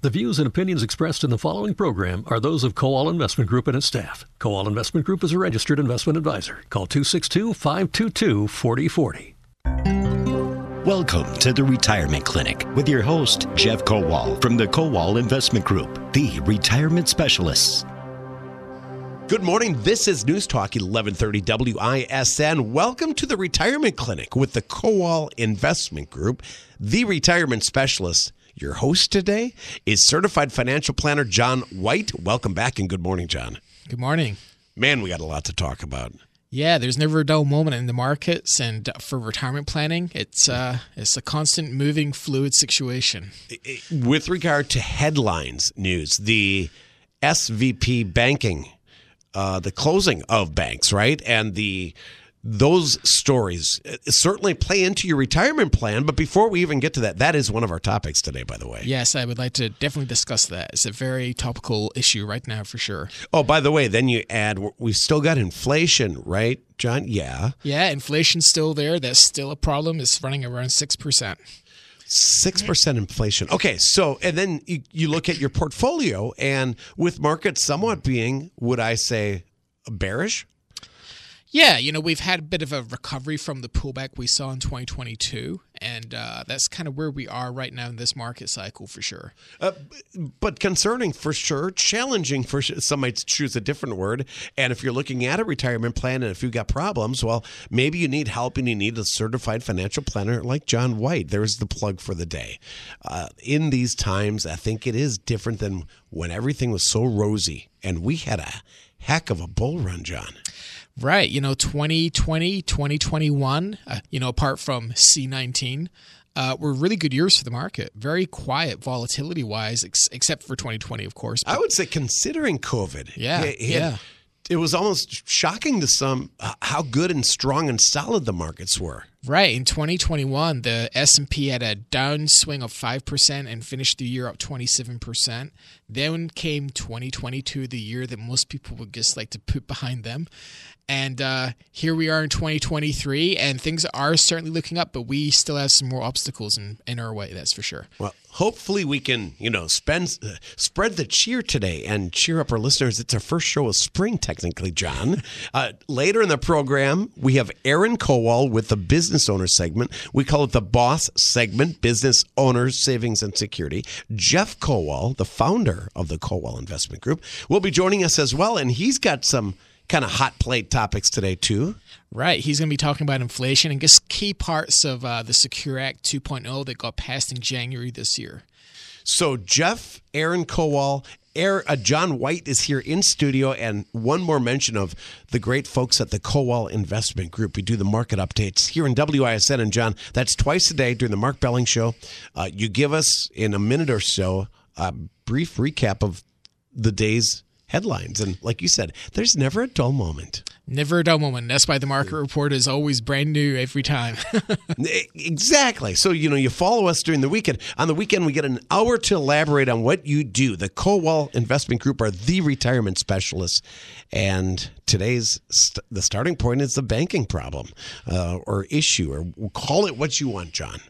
The views and opinions expressed in the following program are those of Kowal Investment Group and its staff. Kowal Investment Group is a registered investment advisor. Call 262 522 4040. Welcome to the Retirement Clinic with your host, Jeff Kowal from the Kowal Investment Group, the retirement specialists. Good morning. This is News Talk 1130 WISN. Welcome to the Retirement Clinic with the Kowal Investment Group, the retirement specialists. Your host today is certified financial planner John White. Welcome back and good morning, John. Good morning. Man, we got a lot to talk about. Yeah, there's never a dull moment in the markets, and for retirement planning, it's uh, it's a constant moving, fluid situation. With regard to headlines news, the SVB banking, uh, the closing of banks, right, and the those stories uh, certainly play into your retirement plan. But before we even get to that, that is one of our topics today, by the way. Yes, I would like to definitely discuss that. It's a very topical issue right now for sure. Oh, by the way, then you add we've still got inflation, right, John? Yeah. Yeah, inflation's still there. That's still a problem. It's running around 6%. Six percent inflation. Okay, so and then you, you look at your portfolio, and with markets somewhat being, would I say, bearish? Yeah, you know, we've had a bit of a recovery from the pullback we saw in 2022, and uh, that's kind of where we are right now in this market cycle for sure. Uh, but concerning for sure, challenging for sure. Some might choose a different word. And if you're looking at a retirement plan and if you've got problems, well, maybe you need help and you need a certified financial planner like John White. There's the plug for the day. Uh, in these times, I think it is different than when everything was so rosy and we had a heck of a bull run, John. Right. You know, 2020, 2021, uh, you know, apart from C19, uh, were really good years for the market. Very quiet volatility wise, ex- except for 2020, of course. I would say, considering COVID, Yeah, it, it- yeah. it was almost shocking to some uh, how good and strong and solid the markets were. Right. In 2021, the S&P had a downswing of 5% and finished the year up 27%. Then came 2022, the year that most people would just like to put behind them. And uh, here we are in 2023, and things are certainly looking up, but we still have some more obstacles in, in our way, that's for sure. Well, hopefully we can, you know, spend uh, spread the cheer today and cheer up our listeners. It's our first show of spring, technically, John. Uh, later in the program, we have Aaron Kowal with the business owner segment. We call it the boss segment, business owners, savings and security. Jeff Kowal, the founder of the Kowal Investment Group, will be joining us as well, and he's got some kind of hot plate topics today too. Right. He's going to be talking about inflation and just key parts of uh, the Secure Act 2.0 that got passed in January this year. So Jeff, Aaron Kowal, Air, uh, John White is here in studio, and one more mention of the great folks at the Kowal Investment Group. We do the market updates here in WISN, and John, that's twice a day during the Mark Belling Show. Uh, you give us in a minute or so a brief recap of the day's headlines, and like you said, there's never a dull moment. Never a dull moment. That's why the market report is always brand new every time. Exactly. So, you know, you follow us during the weekend. On the weekend, we get an hour to elaborate on what you do. The Kowal Investment Group are the retirement specialists. And today's st- the starting point is the banking problem uh, or issue, or we'll call it what you want, John.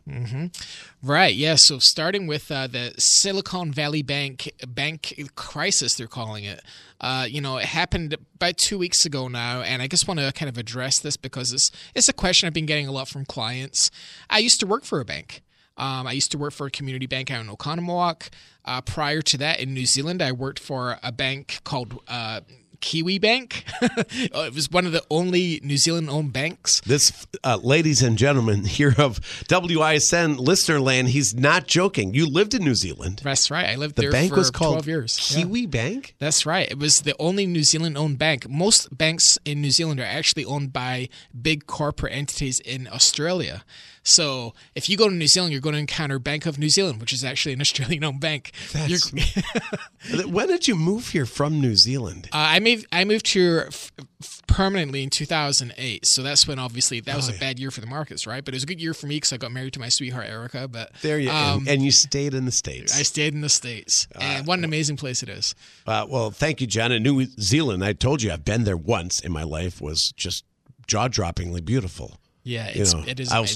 Right. Yeah. So starting with uh, the Silicon Valley Bank bank crisis, they're calling it. Uh, you know, it happened about two weeks ago now, and I just want to kind of address this because it's it's a question I've been getting a lot from clients. I used to work for a bank. Um, I used to work for a community bank out in Oconomowoc. Uh, prior to that, in New Zealand, I worked for a bank called uh, Kiwi Bank. it was one of the only New Zealand-owned banks. This, uh, ladies and gentlemen, here of WISN listener land, he's not joking. You lived in New Zealand. That's right. I lived The there bank for was called 12 years. Yeah. Kiwi Bank? That's right. It was the only New Zealand owned bank. Most banks in New Zealand are actually owned by big corporate entities in Australia. So if you go to New Zealand, you're going to encounter Bank of New Zealand, which is actually an Australian owned bank. That's- when did you move here from New Zealand? Uh, I moved. I moved here f- f- permanently in 2008. So that's when obviously that was Oh, a yeah. bad year for the markets, right? But it was a good year for me because I got married to my sweetheart Erica. But There you um, and, and you stayed in the states. I stayed in the states, and what an amazing place it is. Uh, well, thank you, John. In New Zealand, I told you I've been there once in my life. Was just jaw droppingly beautiful. Yeah, You it's, know, it is I was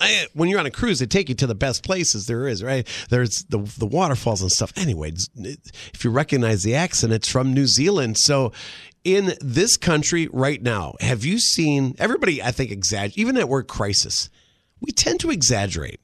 I- when you're on a cruise, they take you to the best places there is, right? There's the the waterfalls and stuff. Anyway, if you recognize the accent, it's from New Zealand. So, in this country right now, have you seen everybody? I think exaggerate even at word crisis. We tend to exaggerate.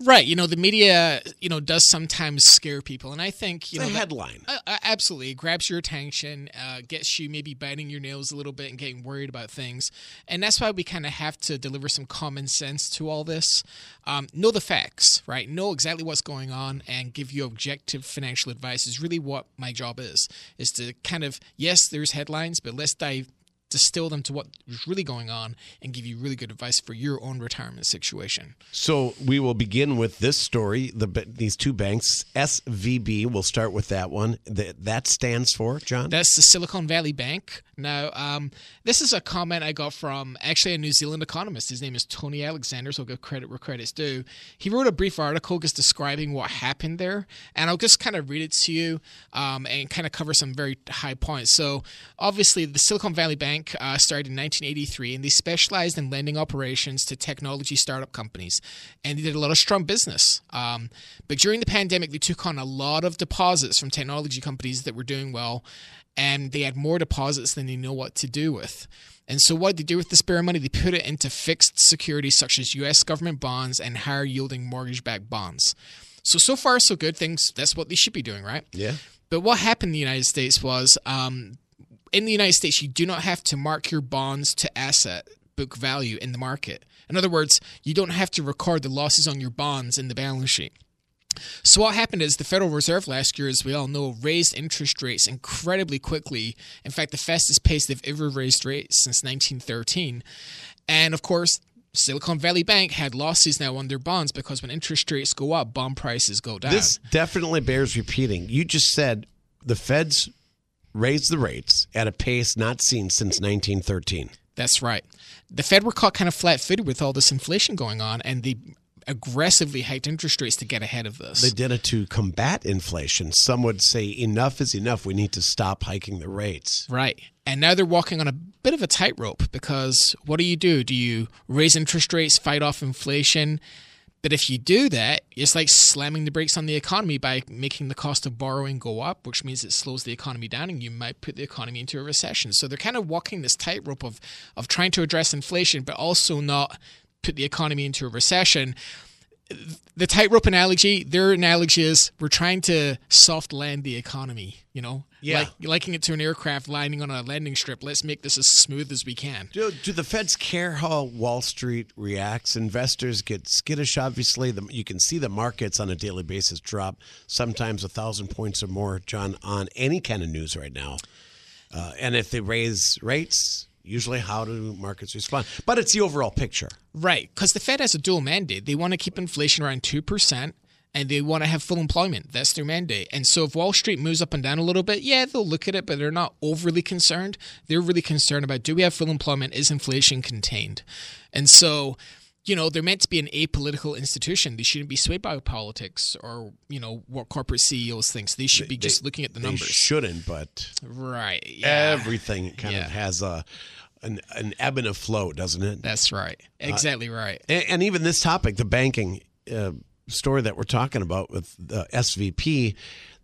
Right. You know, the media, you know, does sometimes scare people. And I think, you The know, that- headline. Uh, uh, absolutely. It grabs your attention, uh, gets you maybe biting your nails a little bit and getting worried about things. And that's why we kind of have to deliver some common sense to all this. Um, know the facts, right? Know exactly what's going on and give you objective financial advice is really what my job is, is to kind of, yes, there's headlines, but let's dive distill them to what is really going on and give you really good advice for your own retirement situation. So we will begin with this story. The these two banks, SVB. We'll start with that one. That that stands for John. That's the Silicon Valley Bank. Now, um, this is a comment I got from actually a New Zealand economist. His name is Tony Alexander, so I'll give credit where credit's due. He wrote a brief article just describing what happened there, and I'll just kind of read it to you um, and kind of cover some very high points. So, obviously, the Silicon Valley Bank uh, started in 1983, and they specialized in lending operations to technology startup companies, and they did a lot of strong business. Um, but during the pandemic, they took on a lot of deposits from technology companies that were doing well and they had more deposits than they know what to do with. And so, what they do with the spare money, they put it into fixed securities such as U.S. government bonds and higher yielding mortgage backed bonds. So, so far, so good. Things that's what they should be doing, right? Yeah. But what happened in the United States was um, in the United States, you do not have to mark your bonds to asset book value in the market. In other words, you don't have to record the losses on your bonds in the balance sheet. So what happened is the Federal Reserve last year, as we all know, raised interest rates incredibly quickly. In fact, the fastest pace they've ever raised rates since 1913. And of course, Silicon Valley Bank had losses now on their bonds because when interest rates go up, bond prices go down. This definitely bears repeating. You just said the Feds raised the rates at a pace not seen since 1913. That's right. The Fed were caught kind of flat-footed with all this inflation going on, and they aggressively hiked interest rates to get ahead of this. They did it to combat inflation. Some would say enough is enough. We need to stop hiking the rates. Right. And now they're walking on a bit of a tightrope because what do you do? Do you raise interest rates, fight off inflation? But if you do that, it's like slamming the brakes on the economy by making the cost of borrowing go up, which means it slows the economy down and you might put the economy into a recession. So they're kind of walking this tightrope of, of trying to address inflation, but also not put the economy into a recession the tightrope analogy, their analogy is we're trying to soft land the economy, you know? Yeah. Like liking it to an aircraft landing on a landing strip. Let's make this as smooth as we can. Do, do the Feds care how Wall Street reacts? Investors get skittish. Obviously, the, you can see the markets on a daily basis drop sometimes a thousand points or more, John, on any kind of news right now. Uh, and if they raise rates, usually how do markets respond? But it's the overall picture. Right. Because the Fed has a dual mandate. They want to keep inflation around 2%. And they want to have full employment. That's their mandate. And so, if Wall Street moves up and down a little bit, yeah, they'll look at it, but they're not overly concerned. They're really concerned about do we have full employment? Is inflation contained? And so, you know, they're meant to be an apolitical institution. They shouldn't be swayed by politics or, you know, what corporate CEOs think. They should be just looking at the numbers. They shouldn't, but right. Yeah. everything kind Yeah. of has a an, an ebb and a flow, doesn't it? That's right. Exactly right. And, and even this topic, the banking uh, story that we're talking about with the SVB,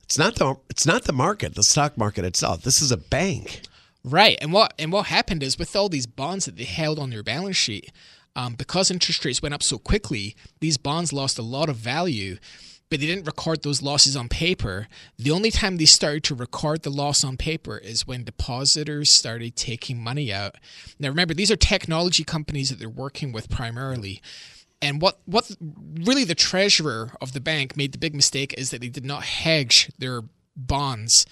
it's not the it's not the market, the stock market itself. This is a bank. Right, and what and what happened is with all these bonds that they held on their balance sheet, um, because interest rates went up so quickly, these bonds lost a lot of value. But they didn't record those losses on paper. The only time they started to record the loss on paper is when depositors started taking money out. Now, remember, these are technology companies that they're working with primarily. And what, what really the treasurer of the bank made the big mistake is that they did not hedge their bonds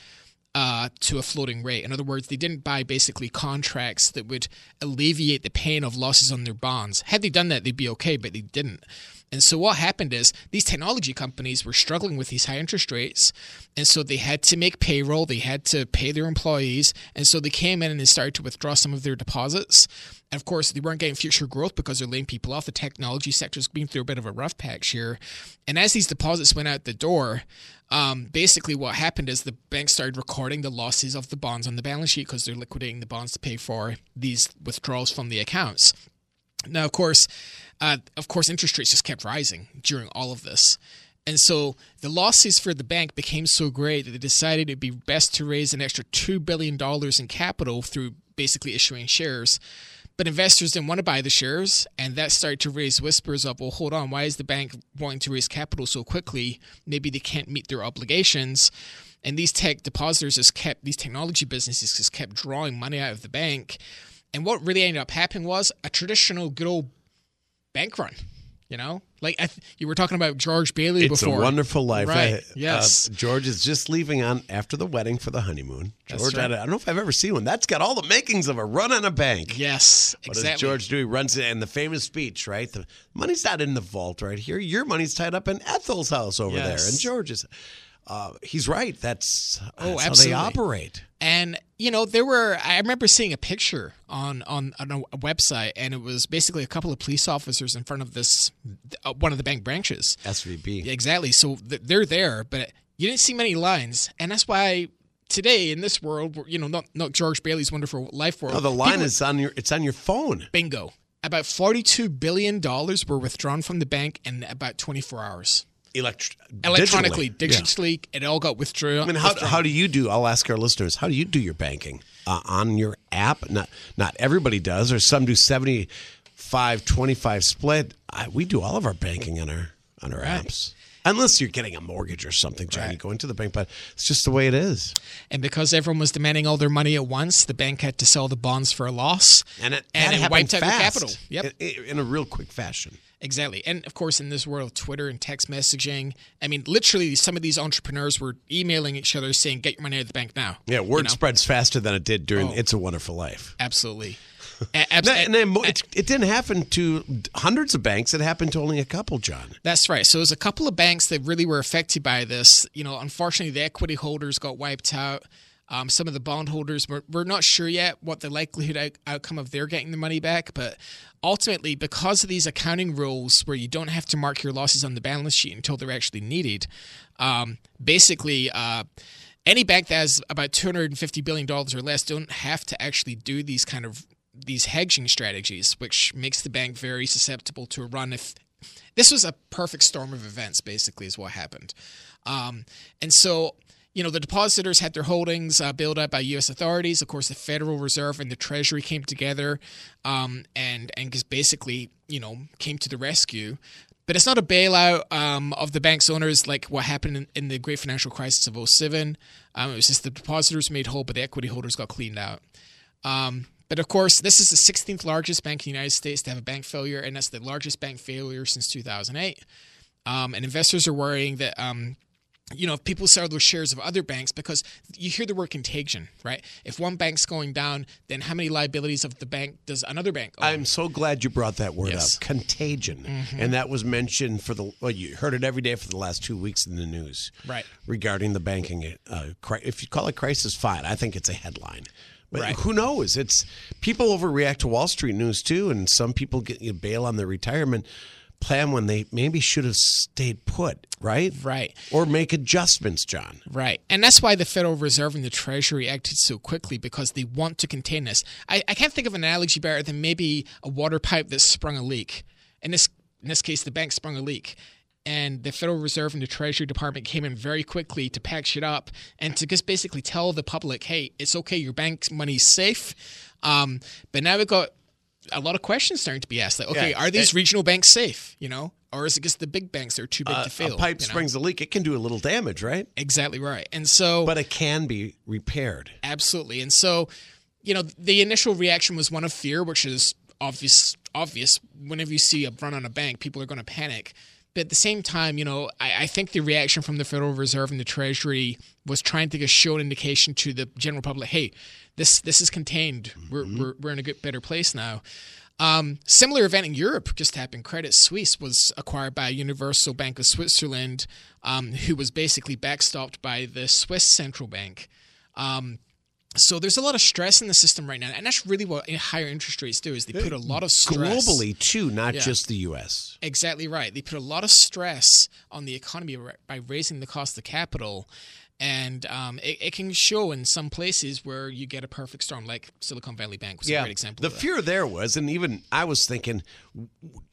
uh, to a floating rate. In other words, they didn't buy basically contracts that would alleviate the pain of losses on their bonds. Had they done that, they'd be okay, but they didn't. And so what happened is these technology companies were struggling with these high interest rates, and so they had to make payroll, they had to pay their employees, and so they came in and they started to withdraw some of their deposits. And of course, they weren't getting future growth because they're laying people off. The technology sector is being through a bit of a rough patch here. And as these deposits went out the door, um, basically what happened is the bank started recording the losses of the bonds on the balance sheet because they're liquidating the bonds to pay for these withdrawals from the accounts. Now, of course, uh, of course, interest rates just kept rising during all of this. And so the losses for the bank became so great that they decided it'd be best to raise an extra $2 billion in capital through basically issuing shares. But investors didn't want to buy the shares, and that started to raise whispers of, well, hold on, why is the bank wanting to raise capital so quickly? Maybe they can't meet their obligations. And these tech depositors just kept, these technology businesses just kept drawing money out of the bank. And what really ended up happening was a traditional good old bank run. You know, like th- you were talking about George Bailey it's before. a wonderful life. Right. I- yes. uh, George is just leaving on after the wedding for the honeymoon. George, I, right. don't- I don't know if I've ever seen one. That's got all the makings of a run on a bank. yes. What exactly. does George do? He runs it, and the famous speech, right? The money's not in the vault right here. Your money's tied up in Ethel's house over there, Yes. and George's. Uh, he's right. That's, Oh, that's how absolutely. they operate. And you know, there were. I remember seeing a picture on on, on a website, and it was basically a couple of police officers in front of this uh, one of the bank branches. SVB. Exactly. So th- they're there, but you didn't see many lines, and that's why today in this world, you know, not not George Bailey's Wonderful Life world. Oh, the line people- is on your. It's on your phone. bingo. About forty-two billion dollars were withdrawn from the bank in about twenty-four hours. Elect- Electronically, digitally. Yeah. it all got withdrawn. I mean, how, how do you do? I'll ask our listeners. How do you do your banking uh, on your app? Not not everybody does, or some do 75, 25 split. I, we do all of our banking on our on our Right. apps, unless you're getting a mortgage or something. John, you Right. go into the bank, but it's just the way it is. And because everyone was demanding all their money at once, the bank had to sell the bonds for a loss. And it, And it wiped out fast, capital. Yep. in, in a real quick fashion. Exactly. And of course, in this world of Twitter and text messaging, I mean, literally, some of these entrepreneurs were emailing each other saying, get your money out of the bank now. Yeah, word You know? spreads faster than it did during Oh. "It's a Wonderful Life." Absolutely. Abs- And mo- it, it didn't happen to hundreds of banks. It happened to only a couple, John. That's right. So it was a couple of banks that really were affected by this. You know, unfortunately, the equity holders got wiped out. Um, some of the bondholders were we're not sure yet what the likelihood out- outcome of their getting the money back, but ultimately, because of these accounting rules where you don't have to mark your losses on the balance sheet until they're actually needed, um, basically. Uh, any bank that has about 250 billion dollars or less don't have to actually do these kind of these hedging strategies, which makes the bank very susceptible to a run if this was a perfect storm of events basically is what happened. Um, and so you know the depositors had their holdings uh, bailed out by u.s authorities. Of course the federal reserve and the treasury came together um, and and just basically you know came to the rescue. But it's not a bailout um, of the bank's owners like what happened in, in the great financial crisis of 07 um, it was just the depositors made whole but the equity holders got cleaned out. Um, but of course, this is the 16th largest bank in the United States to have a bank failure, and that's the largest bank failure since 2008. Um, and investors are worrying that, um, you know, if people sell those shares of other banks, because you hear the word contagion, right? If one bank's going down, then how many liabilities of the bank does another bank own? I'm so glad you brought that word Yes. up, contagion, and that was mentioned for the. Well, you heard it every day for the last two weeks in the news, Right. Regarding the banking, uh, cri- if you call it crisis, fine. I think it's a headline, but Right. who knows? It's people overreact to Wall Street news too, and some people get you bail on their retirement plan when they maybe should have stayed put, right? Right. Or make adjustments, John. Right. And that's why the Federal Reserve and the Treasury acted so quickly because they want to contain this. I, I can't think of an analogy better than maybe a water pipe that sprung a leak. In this in this case, the bank sprung a leak. And the Federal Reserve and the Treasury Department came in very quickly to patch it up and to just basically tell the public, hey, it's okay, your bank's money's safe. Um, but now we've got a lot of questions starting to be asked. Like, okay, Yeah, are these it- regional banks safe? You know, or is it just the big banks that are too big Uh, to fail? a pipe you know? springs a leak; it can do a little damage, right? Exactly right. And so, But it can be repaired. Absolutely. And so, you know, the initial reaction was one of fear, which is obvious. Obvious. Whenever you see a run on a bank, people are going to panic. But at the same time, you know, I, I think the reaction from the Federal Reserve and the Treasury was trying to just show an indication to the general public, hey, this this is contained. We're, we're, we're in a good, better place now. Um, similar event in Europe just happened. Credit Suisse was acquired by Universal Bank of Switzerland, um, who was basically backstopped by the Swiss central bank. Um, so there's a lot of stress in the system right now, and that's really what higher interest rates do is they put a lot of stress globally too, not Yeah. just the U.S. Exactly right. They put a lot of stress on the economy by raising the cost of capital. And um, it, it, can show in some places where you get a perfect storm, like Silicon Valley Bank was yeah, a great example. The fear there was, and even I was thinking,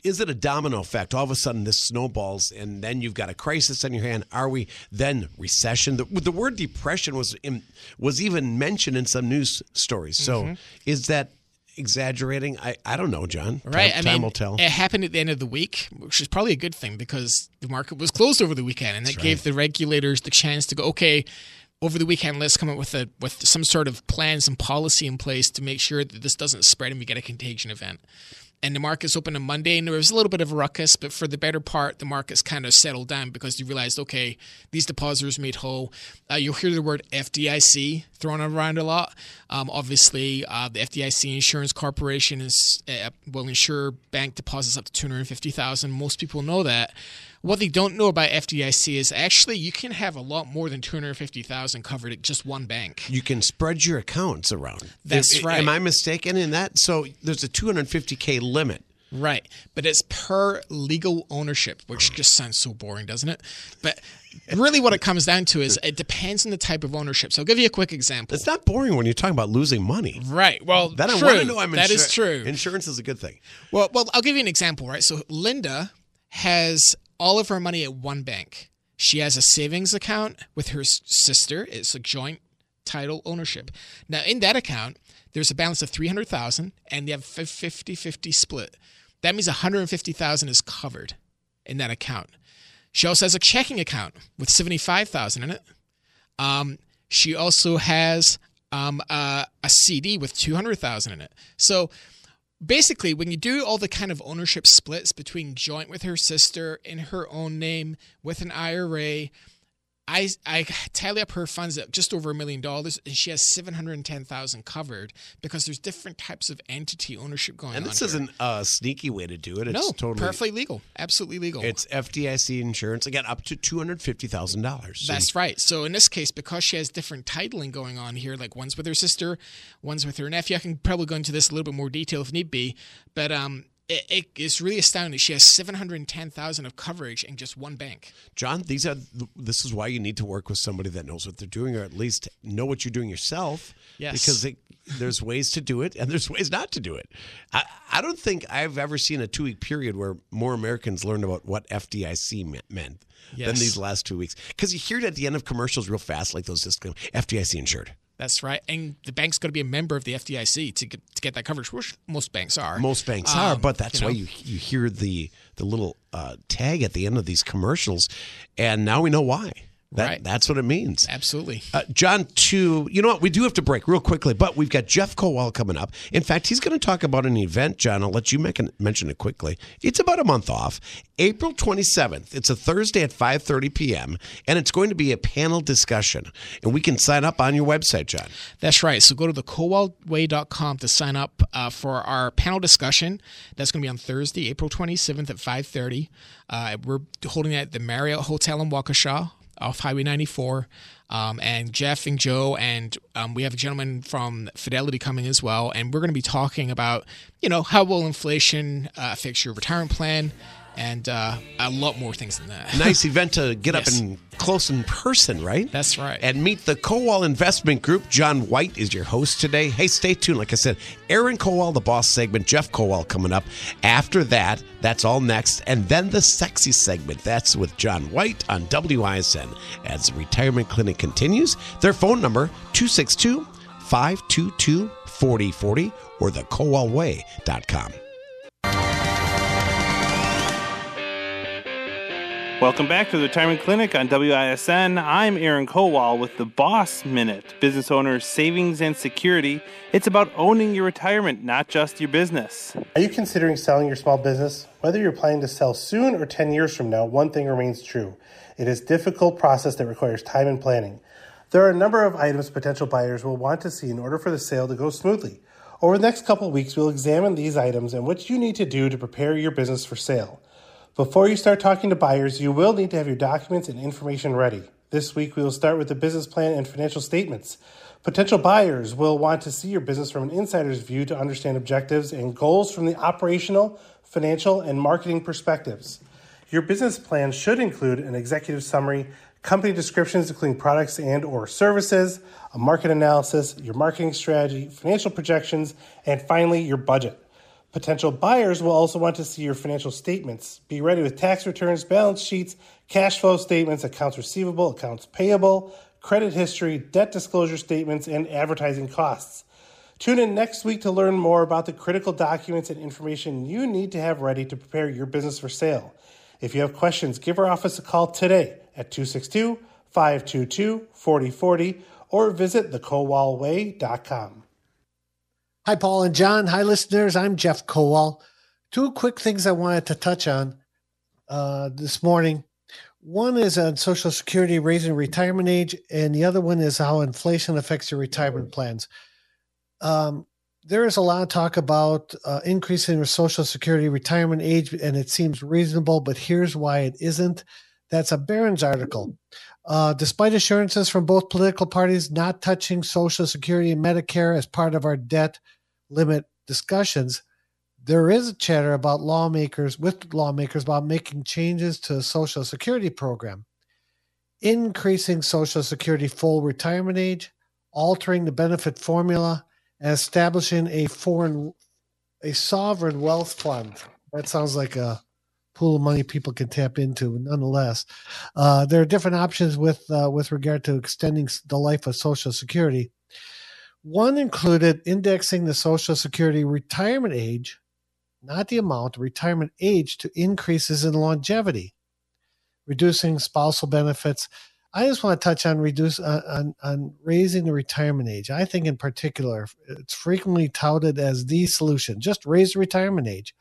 is it a domino effect? All of a sudden, this snowballs, and then you've got a crisis on your hand. Are we then recession? The, the word depression was in, was even mentioned in some news stories. So, mm-hmm. is that exaggerating? I, I don't know, John. Right. Time, I mean, will tell. It happened at the end of the week, which is probably a good thing because the market was closed over the weekend, and that gave the regulators the chance to go, okay, over the weekend, let's come up with a with some sort of plan, some policy in place to make sure that this doesn't spread and we get a contagion event and the markets opened on Monday, and there was a little bit of a ruckus, but for the better part, the markets kind of settled down because you realized, okay, these depositors made whole. Uh, you'll hear the word FDIC thrown around a lot. Um, obviously, uh, the FDIC Insurance Corporation is uh, will insure bank deposits up to two hundred fifty thousand. Most people know that. What they don't know about FDIC is actually you can have a lot more than 250,000 covered at just one bank. You can spread your accounts around. That's right. Am I mistaken in that? So there's a 250k limit. Right. But it's per legal ownership, which just sounds so boring, doesn't it? But really what it comes down to is it depends on the type of ownership. So I'll give you a quick example. It's not boring when you're talking about losing money. Right. Well, that true. I want to know I'm That is true. Insurance is a good thing. Well, well, I'll give you an example, right? So Linda has all of her money at one bank. She has a savings account with her sister. It's a joint title ownership. Now, in that account, there's a balance of 300,000 and they have 50-50 split. That means 150,000 is covered in that account. She also has a checking account with 75,000 in it. Um, she also has um, a, a CD with 200,000 in it. So basically when you do all the kind of ownership splits between joint with her sister in her own name with an IRA I I tally up her funds at just over a million dollars, and she has seven hundred and ten thousand covered because there's different types of entity ownership going on. And this isn't a sneaky way to do it. It's no, totally perfectly legal, absolutely legal. It's FDIC insurance again, up to two hundred fifty thousand dollars. That's right. So in this case, because she has different titling going on here, like one's with her sister, one's with her nephew. I can probably go into this a little bit more detail if need be, but um, it, it is really astounding. She has seven hundred ten thousand of coverage in just one bank. John, these are this is why you need to work with somebody that knows what they're doing, or at least know what you're doing yourself. Yes, because it, there's ways to do it and there's ways not to do it. I, I don't think I've ever seen a two week period where more Americans learned about what FDIC meant. Yes. Than these last two weeks, because you hear it at the end of commercials real fast, like those just FDIC insured. That's right. And the bank's got to be a member of the FDIC to get, to get that coverage, which most banks are. Most banks um, are, but that's you know, why you you hear the the little uh, tag at the end of these commercials, and now we know why. That, right. That's what it means. Absolutely. Uh, John, to, you know what? We do have to break real quickly, but we've got Jeff Kowal coming up. In fact, he's going to talk about an event, John. I'll let you make an, mention it quickly. It's about a month off. April 27th. It's a Thursday at 5.30 p.m., and it's going to be a panel discussion. And we can sign up on your website, John. That's right. So go to thekowalway.com to sign up uh, for our panel discussion. That's going to be on Thursday, April 27th at 5.30. Uh, we're holding it at the Marriott Hotel in Waukesha off Highway 94. Um, and Jeff and Joe, and um, we have a gentleman from Fidelity coming as well. And we're going to be talking about, you know, how will inflation uh, affect your retirement plan and uh, a lot more things than that. nice event to get yes. up and close in person, right? That's right. And meet the Kowal Investment Group. John White is your host today. Hey, stay tuned. Like I said, Aaron Kowal, the boss segment, Jeff Kowal coming up. After that, that's all next. And then the sexy segment. That's with John White on WISN as the retirement clinic continues. Their phone number 262 522 4040 or thekowalway.com. Welcome back to the Retirement Clinic on WISN. I'm Aaron Kowal with the Boss Minute, business owner's savings and security. It's about owning your retirement, not just your business. Are you considering selling your small business? Whether you're planning to sell soon or 10 years from now, one thing remains true. It is a difficult process that requires time and planning. There are a number of items potential buyers will want to see in order for the sale to go smoothly. Over the next couple weeks, we'll examine these items and what you need to do to prepare your business for sale. Before you start talking to buyers, you will need to have your documents and information ready. This week, we will start with the business plan and financial statements. Potential buyers will want to see your business from an insider's view to understand objectives and goals from the operational, financial, and marketing perspectives. Your business plan should include an executive summary, company descriptions including products and or services, a market analysis, your marketing strategy, financial projections, and finally your budget. Potential buyers will also want to see your financial statements. Be ready with tax returns, balance sheets, cash flow statements, accounts receivable, accounts payable, credit history, debt disclosure statements, and advertising costs. Tune in next week to learn more about the critical documents and information you need to have ready to prepare your business for sale. If you have questions, give our office a call today at 262 522 4040 or visit thekowalway.com. Hi, Paul and John. Hi, listeners. I'm Jeff Kowal. Two quick things I wanted to touch on uh, this morning. One is on Social Security raising retirement age, and the other one is how inflation affects your retirement plans. Um, there is a lot of talk about uh, increasing the Social Security retirement age, and it seems reasonable, but here's why it isn't. That's a Barron's article. Uh, despite assurances from both political parties not touching Social Security and Medicare as part of our debt limit discussions, there is a chatter about lawmakers with lawmakers about making changes to the Social Security program, increasing Social Security full retirement age, altering the benefit formula, and establishing a foreign a sovereign wealth fund. That sounds like a pool of money people can tap into. Nonetheless, uh, there are different options with uh, with regard to extending the life of Social Security. One included indexing the Social Security retirement age, not the amount, retirement age to increases in longevity, reducing spousal benefits. I just want to touch on reduce uh, on on raising the retirement age. I think in particular, it's frequently touted as the solution. Just raise the retirement age.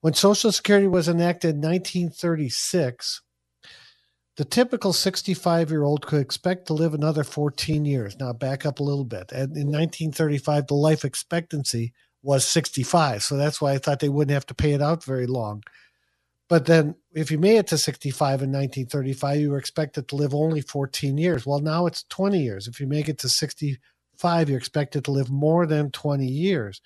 When Social Security was enacted in 1936, the typical 65 year old could expect to live another 14 years. Now, back up a little bit. And in 1935, the life expectancy was 65. So that's why I thought they wouldn't have to pay it out very long. But then, if you made it to 65 in 1935, you were expected to live only 14 years. Well, now it's 20 years. If you make it to 65, you're expected to live more than 20 years.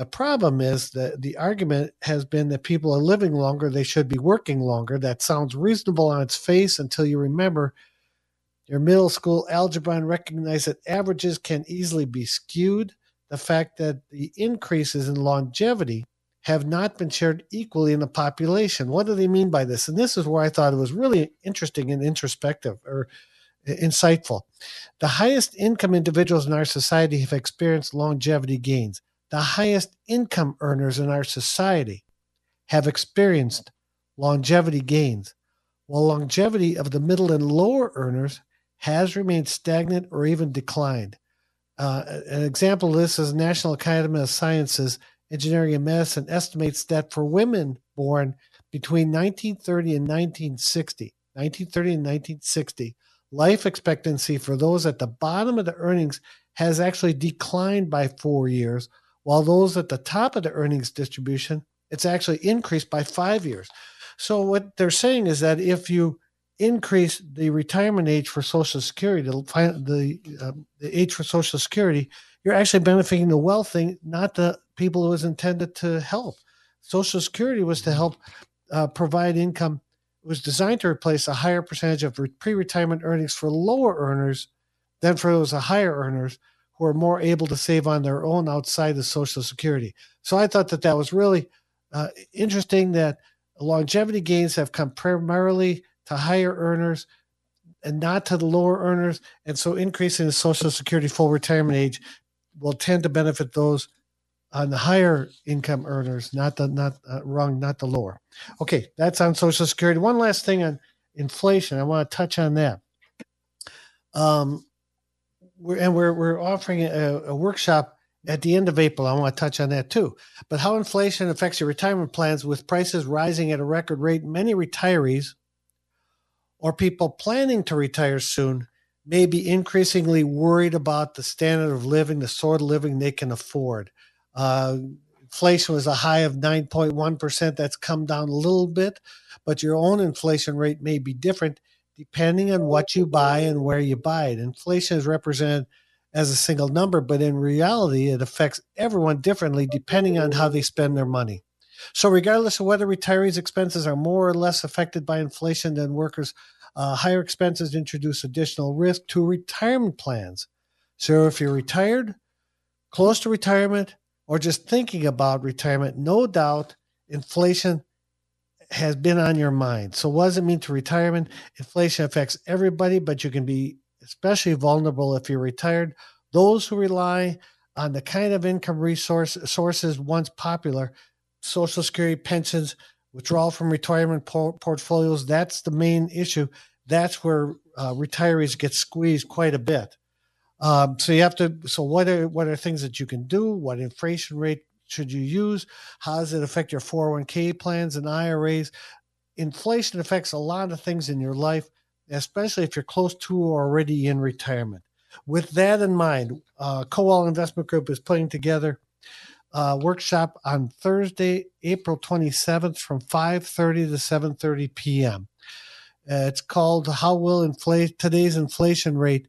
The problem is that the argument has been that people are living longer, they should be working longer. That sounds reasonable on its face until you remember your middle school algebra and recognize that averages can easily be skewed. The fact that the increases in longevity have not been shared equally in the population. What do they mean by this? And this is where I thought it was really interesting and introspective or insightful. The highest income individuals in our society have experienced longevity gains the highest income earners in our society have experienced longevity gains, while longevity of the middle and lower earners has remained stagnant or even declined. Uh, an example of this is National Academy of Sciences, Engineering and Medicine estimates that for women born between 1930 and 1960, 1930 and 1960, life expectancy for those at the bottom of the earnings has actually declined by four years, while those at the top of the earnings distribution, it's actually increased by five years. So what they're saying is that if you increase the retirement age for Social Security, the um, the age for Social Security, you're actually benefiting the wealthy, not the people it was intended to help. Social Security was to help uh, provide income. It was designed to replace a higher percentage of pre-retirement earnings for lower earners than for those higher earners who are more able to save on their own outside of Social Security. So I thought that that was really uh, interesting that longevity gains have come primarily to higher earners and not to the lower earners. And so increasing the Social Security full retirement age will tend to benefit those on the higher income earners, not the not uh, wrong, not the lower. Okay, that's on Social Security. One last thing on inflation. I want to touch on that. Um, we're, and we're we're offering a, a workshop at the end of April. I want to touch on that too. But how inflation affects your retirement plans with prices rising at a record rate, many retirees or people planning to retire soon may be increasingly worried about the standard of living, the sort of living they can afford. Uh, inflation was a high of 9.1%. That's come down a little bit, but your own inflation rate may be different depending on what you buy and where you buy it. Inflation is represented as a single number, but in reality, it affects everyone differently depending on how they spend their money. So, regardless of whether retirees' expenses are more or less affected by inflation than workers, Uh, higher expenses introduce additional risk to retirement plans. So if you're retired, close to retirement, or just thinking about retirement, no doubt inflation has been on your mind. So, what does it mean to retirement? Inflation affects everybody, but you can be especially vulnerable if you're retired. Those who rely on the kind of income resource sources once popular, Social Security, pensions, withdrawal from retirement por- portfolios, that's the main issue. That's where uh, retirees get squeezed quite a bit. Um, so you have to. So what are what are things that you can do? What inflation rate should you use? How does it affect your 401k plans and IRAs? Inflation affects a lot of things in your life, especially if you're close to or already in retirement. With that in mind, uh, Kowal Investment Group is putting together a workshop on Thursday, April 27th from 5:30 to 7:30 p.m. Uh, it's called "How Will Inflate Today's Inflation Rate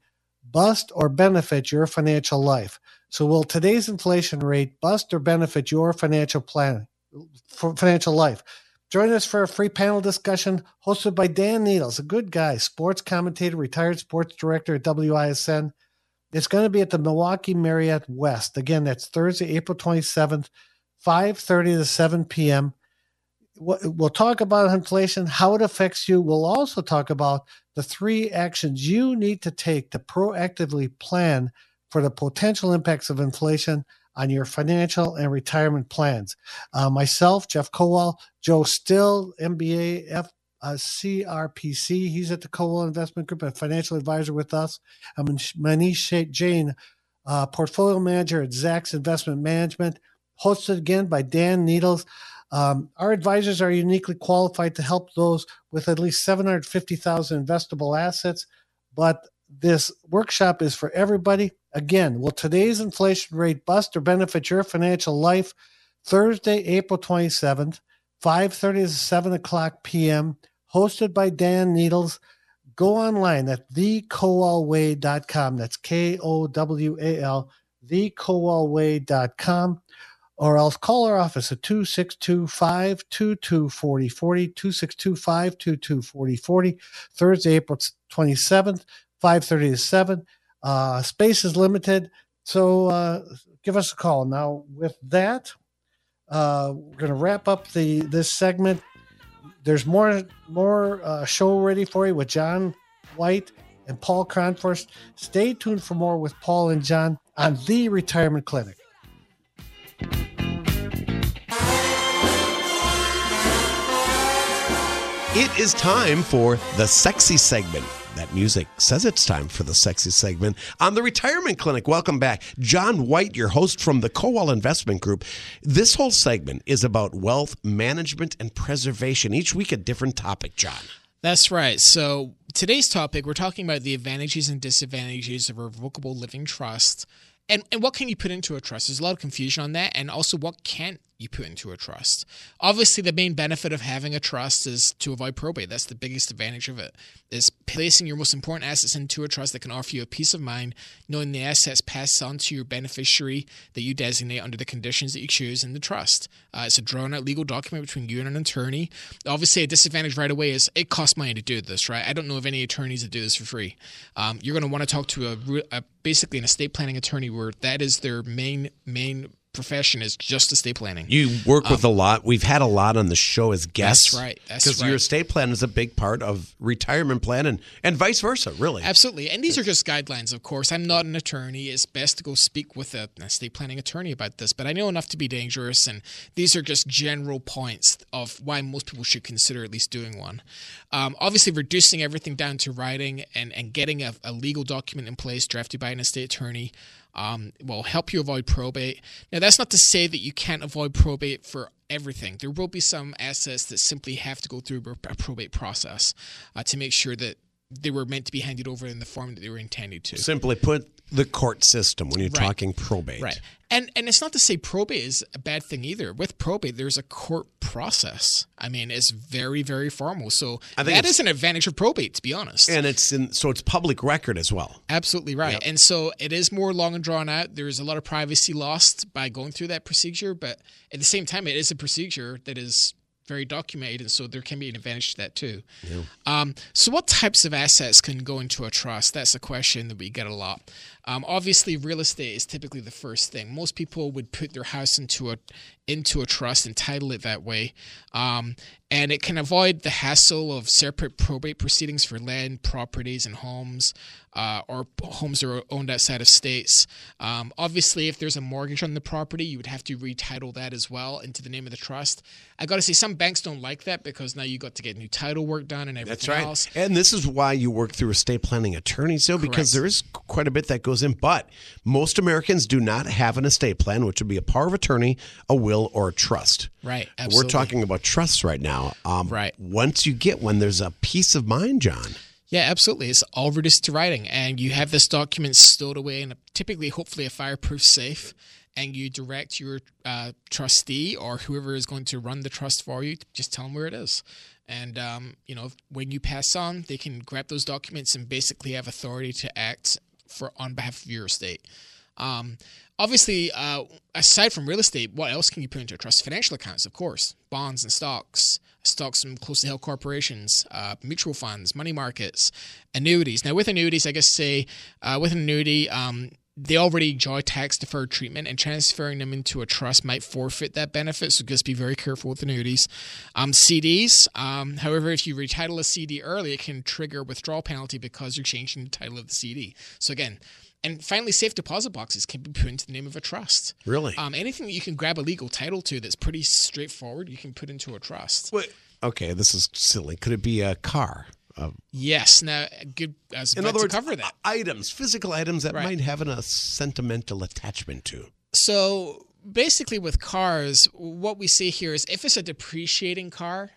Bust or Benefit Your Financial Life?" So, will today's inflation rate bust or benefit your financial plan, financial life? Join us for a free panel discussion hosted by Dan Needles, a good guy, sports commentator, retired sports director at WISN. It's going to be at the Milwaukee Marriott West. Again, that's Thursday, April 27th, 5.30 to 7 p.m. We'll talk about inflation, how it affects you. We'll also talk about the three actions you need to take to proactively plan – for the potential impacts of inflation on your financial and retirement plans. Uh, myself, Jeff Kowal, Joe Still, MBA, F, uh, CRPC. He's at the Kowal Investment Group, a financial advisor with us. I'm Manish Jain, uh, portfolio manager at Zacks Investment Management, hosted again by Dan Needles. Um, our advisors are uniquely qualified to help those with at least 750,000 investable assets, but this workshop is for everybody. Again, will today's inflation rate bust or benefit your financial life? Thursday, April 27th, 5.30 to 7 o'clock p.m., hosted by Dan Needles. Go online at thekowalway.com. That's K-O-W-A-L, thekowalway.com. Or else call our office at 262 522 4040, 262 522 4040, Thursday, April 27th, 5.30 to 7. Uh, space is limited, so uh, give us a call. Now, with that, uh, we're going to wrap up the this segment. There's more more uh, show ready for you with John White and Paul Cronforst. Stay tuned for more with Paul and John on the Retirement Clinic. It is time for the sexy segment that music says it's time for the sexy segment on the Retirement Clinic. Welcome back. John White, your host from the Kowal Investment Group. This whole segment is about wealth management and preservation. Each week, a different topic, John. That's right. So, today's topic, we're talking about the advantages and disadvantages of a revocable living trust. And, and what can you put into a trust? There's a lot of confusion on that. And also, what can't you put into a trust. Obviously, the main benefit of having a trust is to avoid probate. That's the biggest advantage of it. Is placing your most important assets into a trust that can offer you a peace of mind, knowing the assets pass on to your beneficiary that you designate under the conditions that you choose in the trust. Uh, it's a drawn-out legal document between you and an attorney. Obviously, a disadvantage right away is it costs money to do this. Right? I don't know of any attorneys that do this for free. Um, you're going to want to talk to a, a basically an estate planning attorney where that is their main main profession is just estate planning. You work with um, a lot. We've had a lot on the show as guests. That's right. That's Because right. your estate plan is a big part of retirement plan and, and vice versa, really. Absolutely. And these are just guidelines, of course. I'm not an attorney. It's best to go speak with a, an estate planning attorney about this, but I know enough to be dangerous. And these are just general points of why most people should consider at least doing one. Um, obviously, reducing everything down to writing and, and getting a, a legal document in place drafted by an estate attorney um, will help you avoid probate. Now, that's not to say that you can't avoid probate for everything. There will be some assets that simply have to go through a probate process uh, to make sure that they were meant to be handed over in the form that they were intended to. Simply put, the court system when you're right. talking probate. Right. And and it's not to say probate is a bad thing either. With probate, there's a court process. I mean, it's very very formal. So that is an advantage of probate, to be honest. And it's in so it's public record as well. Absolutely right. Yep. And so it is more long and drawn out. There's a lot of privacy lost by going through that procedure, but at the same time, it is a procedure that is very documented, and so there can be an advantage to that too. Um, so, what types of assets can go into a trust? That's a question that we get a lot. Um, obviously, real estate is typically the first thing. Most people would put their house into a into a trust and title it that way, um, and it can avoid the hassle of separate probate proceedings for land, properties, and homes, uh, or homes that are owned outside of states. Um, obviously, if there's a mortgage on the property, you would have to retitle that as well into the name of the trust. I got to say, some banks don't like that because now you got to get new title work done and everything That's right. else. And this is why you work through estate planning attorneys, though, because there is quite a bit that goes in. But most Americans do not have an estate plan, which would be a power of attorney, a will, or a trust. Right, We're talking about trusts right now. Um, Right. Once you get one, there's a peace of mind, John. Yeah, absolutely. It's all reduced to writing, and you have this document stowed away in a, typically, hopefully, a fireproof safe, and you direct your uh, trustee or whoever is going to run the trust for you, just tell them where it is. And um, you know, when you pass on, they can grab those documents and basically have authority to act for on behalf of your estate. Um, obviously, uh, aside from real estate, what else can you put into a trust? Financial accounts, of course, bonds and stocks, stocks from closely held corporations, uh, mutual funds, money markets, annuities. Now, with annuities, I guess say uh, with an annuity, um, they already enjoy tax deferred treatment, and transferring them into a trust might forfeit that benefit. So just be very careful with annuities. Um, CDs, um, however, if you retitle a CD early, it can trigger withdrawal penalty because you're changing the title of the CD. So again, and finally, safe deposit boxes can be put into the name of a trust. Really? Um, anything that you can grab a legal title to that's pretty straightforward, you can put into a trust. Wait. Okay, this is silly. Could it be a car? Uh, Yes. Now, good. I was in other to words, cover that. items, physical items that Right. might have an, a sentimental attachment to. So basically, with cars, what we see here is if it's a depreciating car,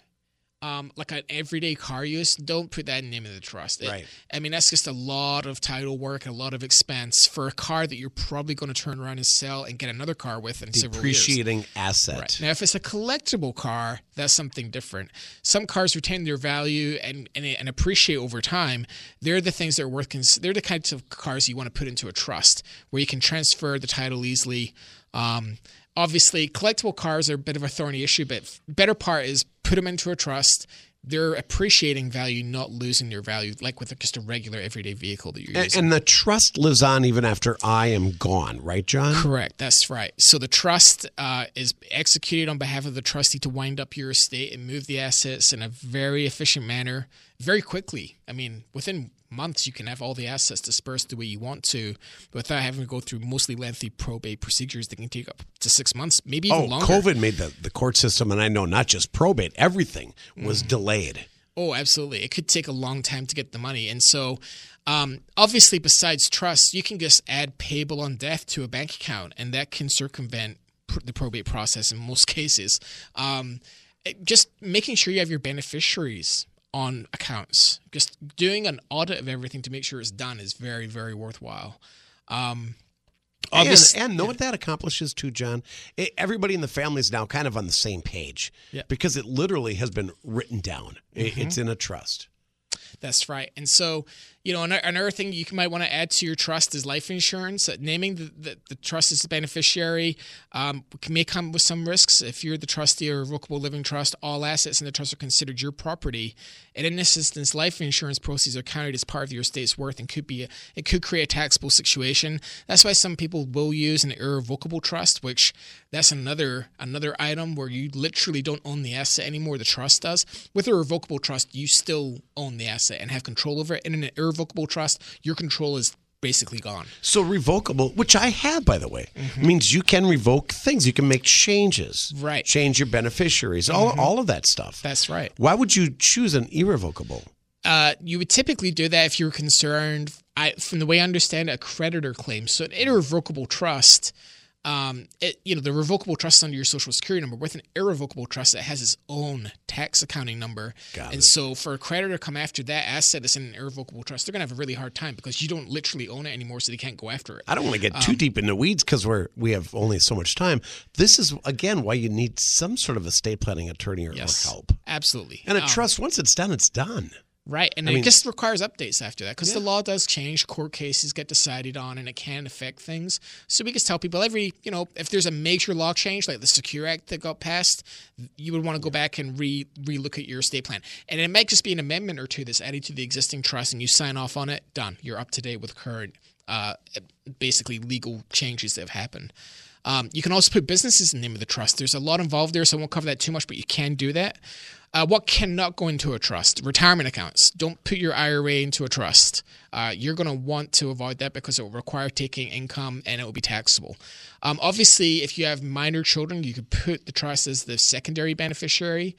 um, like an everyday car use, don't put that in name of the trust. It- Right. I mean, that's just a lot of title work and a lot of expense for a car that you're probably going to turn around and sell and get another car with in several years. Depreciating asset. Right. Now, if it's a collectible car, that's something different. Some cars retain their value and, and, and appreciate over time. They're the things that are worth. Cons- they're the kinds of cars you want to put into a trust where you can transfer the title easily. Um, obviously, collectible cars are a bit of a thorny issue, but better part is put them into a trust. They're appreciating value, not losing their value, like with just a regular everyday vehicle that you're And, using. and the trust lives on even after I am gone, right, John? Correct. That's right. So the trust uh, is executed on behalf of the trustee to wind up your estate and move the assets in a very efficient manner, very quickly. I mean, within months, you can have all the assets dispersed the way you want to, without having to go through mostly lengthy probate procedures that can take up to six months, maybe even Oh, longer. COVID made the, the court system, and I know not just probate, everything was Mm. delayed. Oh, absolutely. It could take a long time to get the money. And so, um, obviously, besides trust, you can just add payable on death to a bank account, and that can circumvent pr- the probate process in most cases. Um, just making sure you have your beneficiaries on accounts, just doing an audit of everything to make sure it's done is very, very worthwhile. Um, And, and know what that accomplishes too, John? It, everybody in the family is now kind of on the same page Yeah. Mm-hmm. because it literally has been written down. It- It's in a trust. That's right. And so, you know, another thing you might want to add to your trust is life insurance. Naming the, the, the trust as the beneficiary um, may come with some risks. If you're the trustee or revocable living trust, all assets in the trust are considered your property. And in this instance, life insurance proceeds are counted as part of your estate's worth and could be a, it could create a taxable situation. That's why some people will use an irrevocable trust, which that's another another item where you literally don't own the asset anymore. The trust does. With a revocable trust, you still own the asset and have control over it. In an irrevocable trust, your control is basically gone. So revocable, which I have, by the way, means you can revoke things. You can make changes. Right. Change your beneficiaries, all, all of that stuff. That's right. Why would you choose an irrevocable? Uh, you would typically do that if you're concerned, I, from the way I understand it, a creditor claim. So an irrevocable trust, um, it, you know, the revocable trust under your social security number. With an irrevocable trust, that has its own tax accounting number. Got and it. so for a creditor to come after that asset that's in an irrevocable trust, they're going to have a really hard time because you don't literally own it anymore, so they can't go after it. I don't want to get Um, too deep in the weeds because we're we have only so much time. This is again why you need some sort of estate planning attorney or, or Yes, help. absolutely. And a Um, trust, once it's done, it's done. Right, and I it mean- just requires updates after that because the law does change. Court cases get decided on, and it can affect things. So we just tell people every, you know, if there's a major law change like the Secure Act that got passed, you would want to go back and re relook at your estate plan. And it might just be an amendment or two that's added to the existing trust, and you sign off on it. Done. You're up to date with current, uh, basically legal changes that have happened. Um, you can also put businesses in the name of the trust. There's a lot involved there, so I won't cover that too much, but you can do that. Uh, what cannot go into a trust? Retirement accounts. Don't put your IRA into a trust. Uh, you're going to want to avoid that because it will require taking income and it will be taxable. Um, obviously, if you have minor children, you could put the trust as the secondary beneficiary,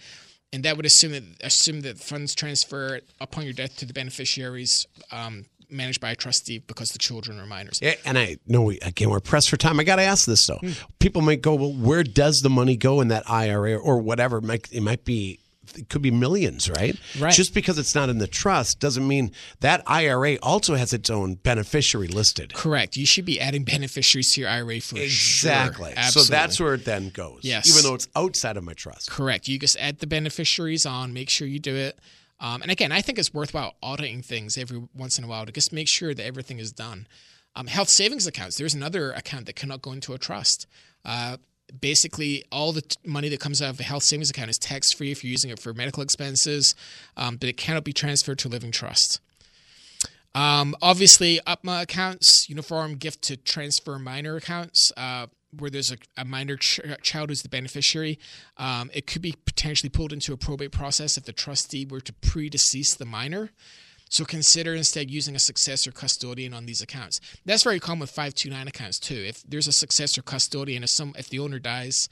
and that would assume that assume that funds transfer upon your death to the beneficiaries um, managed by a trustee because the children are minors. Yeah, and I know we again we're pressed for time. I got to ask this Hmm. though. People might go, well, where does the money go in that IRA or whatever? It might, it might be. It could be millions, right? Right. Just because it's not in the trust doesn't mean that IRA also has its own beneficiary listed. Correct. You should be adding beneficiaries to your IRA for Exactly. sure. So that's where it then goes. Yes. Even though it's outside of my trust. Correct. You just add the beneficiaries on. Make sure you do it. Um, and again, I think it's worthwhile auditing things every once in a while to just make sure that everything is done. Um, health savings accounts. There's another account that cannot go into a trust. Uh, basically, all the t- money that comes out of a health savings account is tax free if you're using it for medical expenses, um, but it cannot be transferred to a living trust. Um, obviously, UPMA accounts, uniform gift to transfer minor accounts, uh, where there's a, a minor ch- child who's the beneficiary. Um, it could be potentially pulled into a probate process if the trustee were to predecease the minor. So consider instead using a successor custodian on these accounts. That's very common with 529 accounts too. If there's a successor custodian, if some if the owner dies,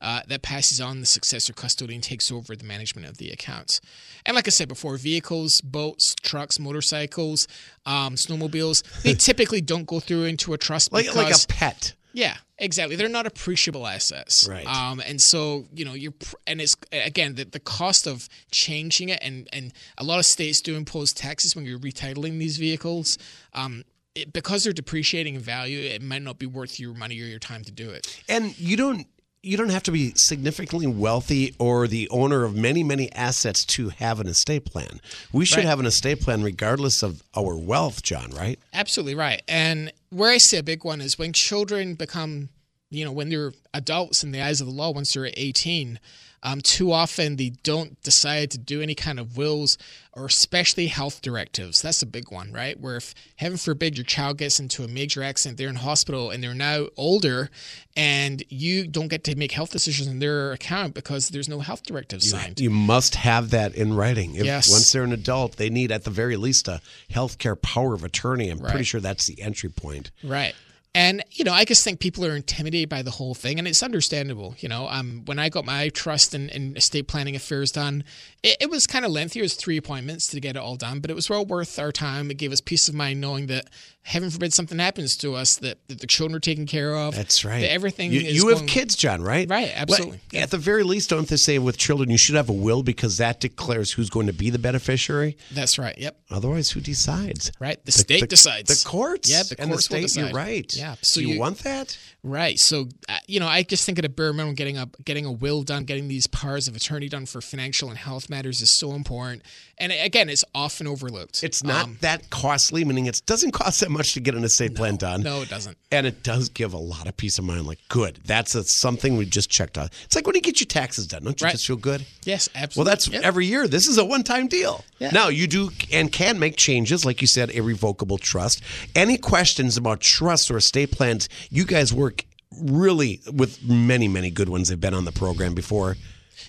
uh, that passes on the successor custodian takes over the management of the accounts. And like I said before, vehicles, boats, trucks, motorcycles, um, snowmobiles, they typically don't go through into a trust Like because like a pet. yeah, exactly. They're not appreciable assets, Right. Um, and so you know you're pr- and it's again the, the cost of changing it, and and a lot of states do impose taxes when you're retitling these vehicles. Um, it, because they're depreciating in value, it might not be worth your money or your time to do it. And you don't you don't have to be significantly wealthy or the owner of many many assets to have an estate plan. We should Right. have an estate plan regardless of our wealth, John, right? Absolutely right. And where I see a big one is when children become, you know, when they're adults in the eyes of the law, once they're 18, um, too often they don't decide to do any kind of wills or especially health directives. That's a big one, right? Where if, heaven forbid, your child gets into a major accident, they're in hospital and they're now older and you don't get to make health decisions in their account because there's no health directive signed. You must have that in writing. If, Yes. Once they're an adult, they need at the very least a healthcare power of attorney. I'm pretty sure that's the entry point. Right. And you know, I just think people are intimidated by the whole thing, and it's understandable. You know, um, when I got my trust and, and estate planning affairs done, it, it was kind of lengthy. It was three appointments to get it all done, but it was well worth our time. It gave us peace of mind knowing that, heaven forbid, something happens to us, that, that the children are taken care of. That's right. That everything You, is you have going- kids, John, right? Right, Well, absolutely. At the very least, don't they say with children you should have a will because that declares who's going to be the beneficiary? That's right. Yep. Otherwise, who decides? Right. The state the- decides. The courts. Yeah, the and the courts will state. You're decide. right. Yeah. So you, want that? Right. So, uh, you know, I just think at a bare minimum, getting a getting a will done, getting these powers of attorney done for financial and health matters is so important. And again, it's often overlooked. It's not Um, that costly, meaning it doesn't cost that much to get an estate plan done. no, it doesn't. And it does give a lot of peace of mind. Like, good. That's a, something we just checked on. It's like when you get your taxes done, don't you Right. just feel good? Yes, absolutely. Well, that's Yep. every year. This is a one time deal. Yeah. Now, you do and can make changes, like you said, irrevocable trust. Any questions about trust or estate plans, you guys work really with many, many good ones. They've been on the program before.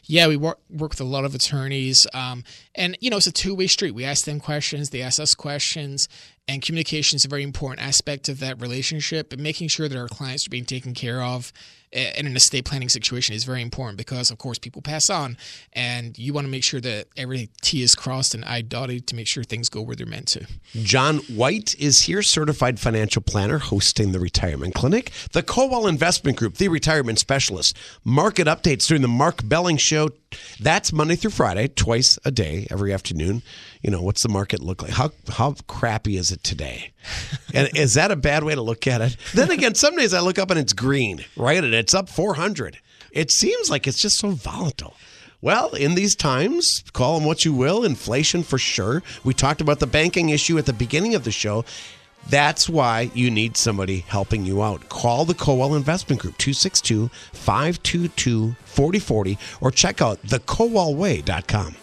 Yeah, we work work with a lot of attorneys, um, and you know it's a two way street. We ask them questions, they ask us questions, and communication is a very important aspect of that relationship. And making sure that our clients are being taken care of eh, in an estate planning situation is very important because, of course, people pass on, and you want to make sure that every T is crossed and I dotted to make sure things go where they're meant to. John White is here, certified financial planner, hosting the retirement clinic. The Kowal Investment Group, the retirement specialist. Market updates during the Mark Belling Show. That's Monday through Friday, twice a day, every afternoon. You know, what's the market look like? How how crappy is it today? And is that a bad way to look at it? Then again, some days I look up and it's green, right? And it's up 400. It seems like it's just so volatile. Well, in these times, call them what you will, inflation for sure. We talked about the banking issue at the beginning of the show. That's why you need somebody helping you out. Call the Kowal Investment Group, 262 522 4040, or check out thekowalway.com.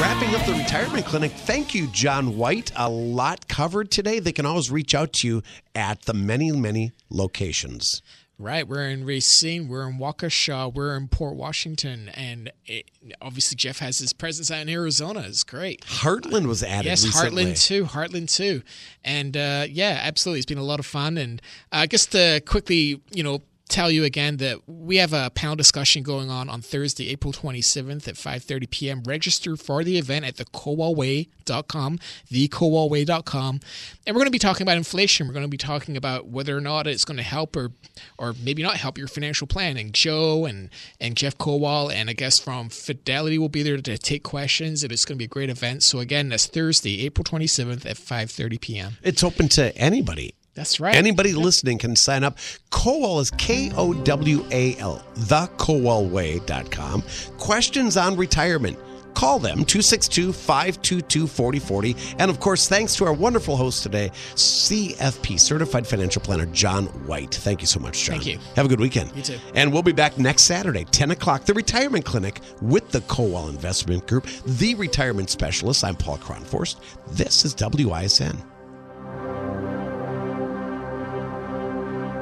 Wrapping up the retirement clinic, thank you, John White. A lot covered today. They can always reach out to you at the many, many locations. Right, we're in Racine, we're in Waukesha, we're in Port Washington, and it, obviously Jeff has his presence out in Arizona. It's great. Heartland was added. Yes, recently. Heartland too. Heartland too, and uh, yeah, absolutely, it's been a lot of fun. And uh, just to quickly, you know, tell you again that we have a panel discussion going on on Thursday, April 27th at 5:30 p.m. Register for the event at thekowalway.com, thekowalway.com, and we're going to be talking about inflation. We're going to be talking about whether or not it's going to help or or maybe not help your financial planning. Joe and and Jeff Kowal and I guess from Fidelity will be there to take questions, and it's going to be a great event. So again, that's Thursday, April 27th at 5:30 p.m. It's open to anybody. That's right. Anybody listening can sign up. Kowal is K O W A L, thekowalway.com. Questions on retirement. Call them 262 522 4040. And of course, thanks to our wonderful host today, CFP Certified Financial Planner John White. Thank you so much, John. Thank you. Have a good weekend. You too. And we'll be back next Saturday, 10 o'clock, the Retirement Clinic with the Kowal Investment Group, the retirement specialist. I'm Paul Kronforst. This is WISN.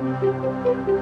Thank you.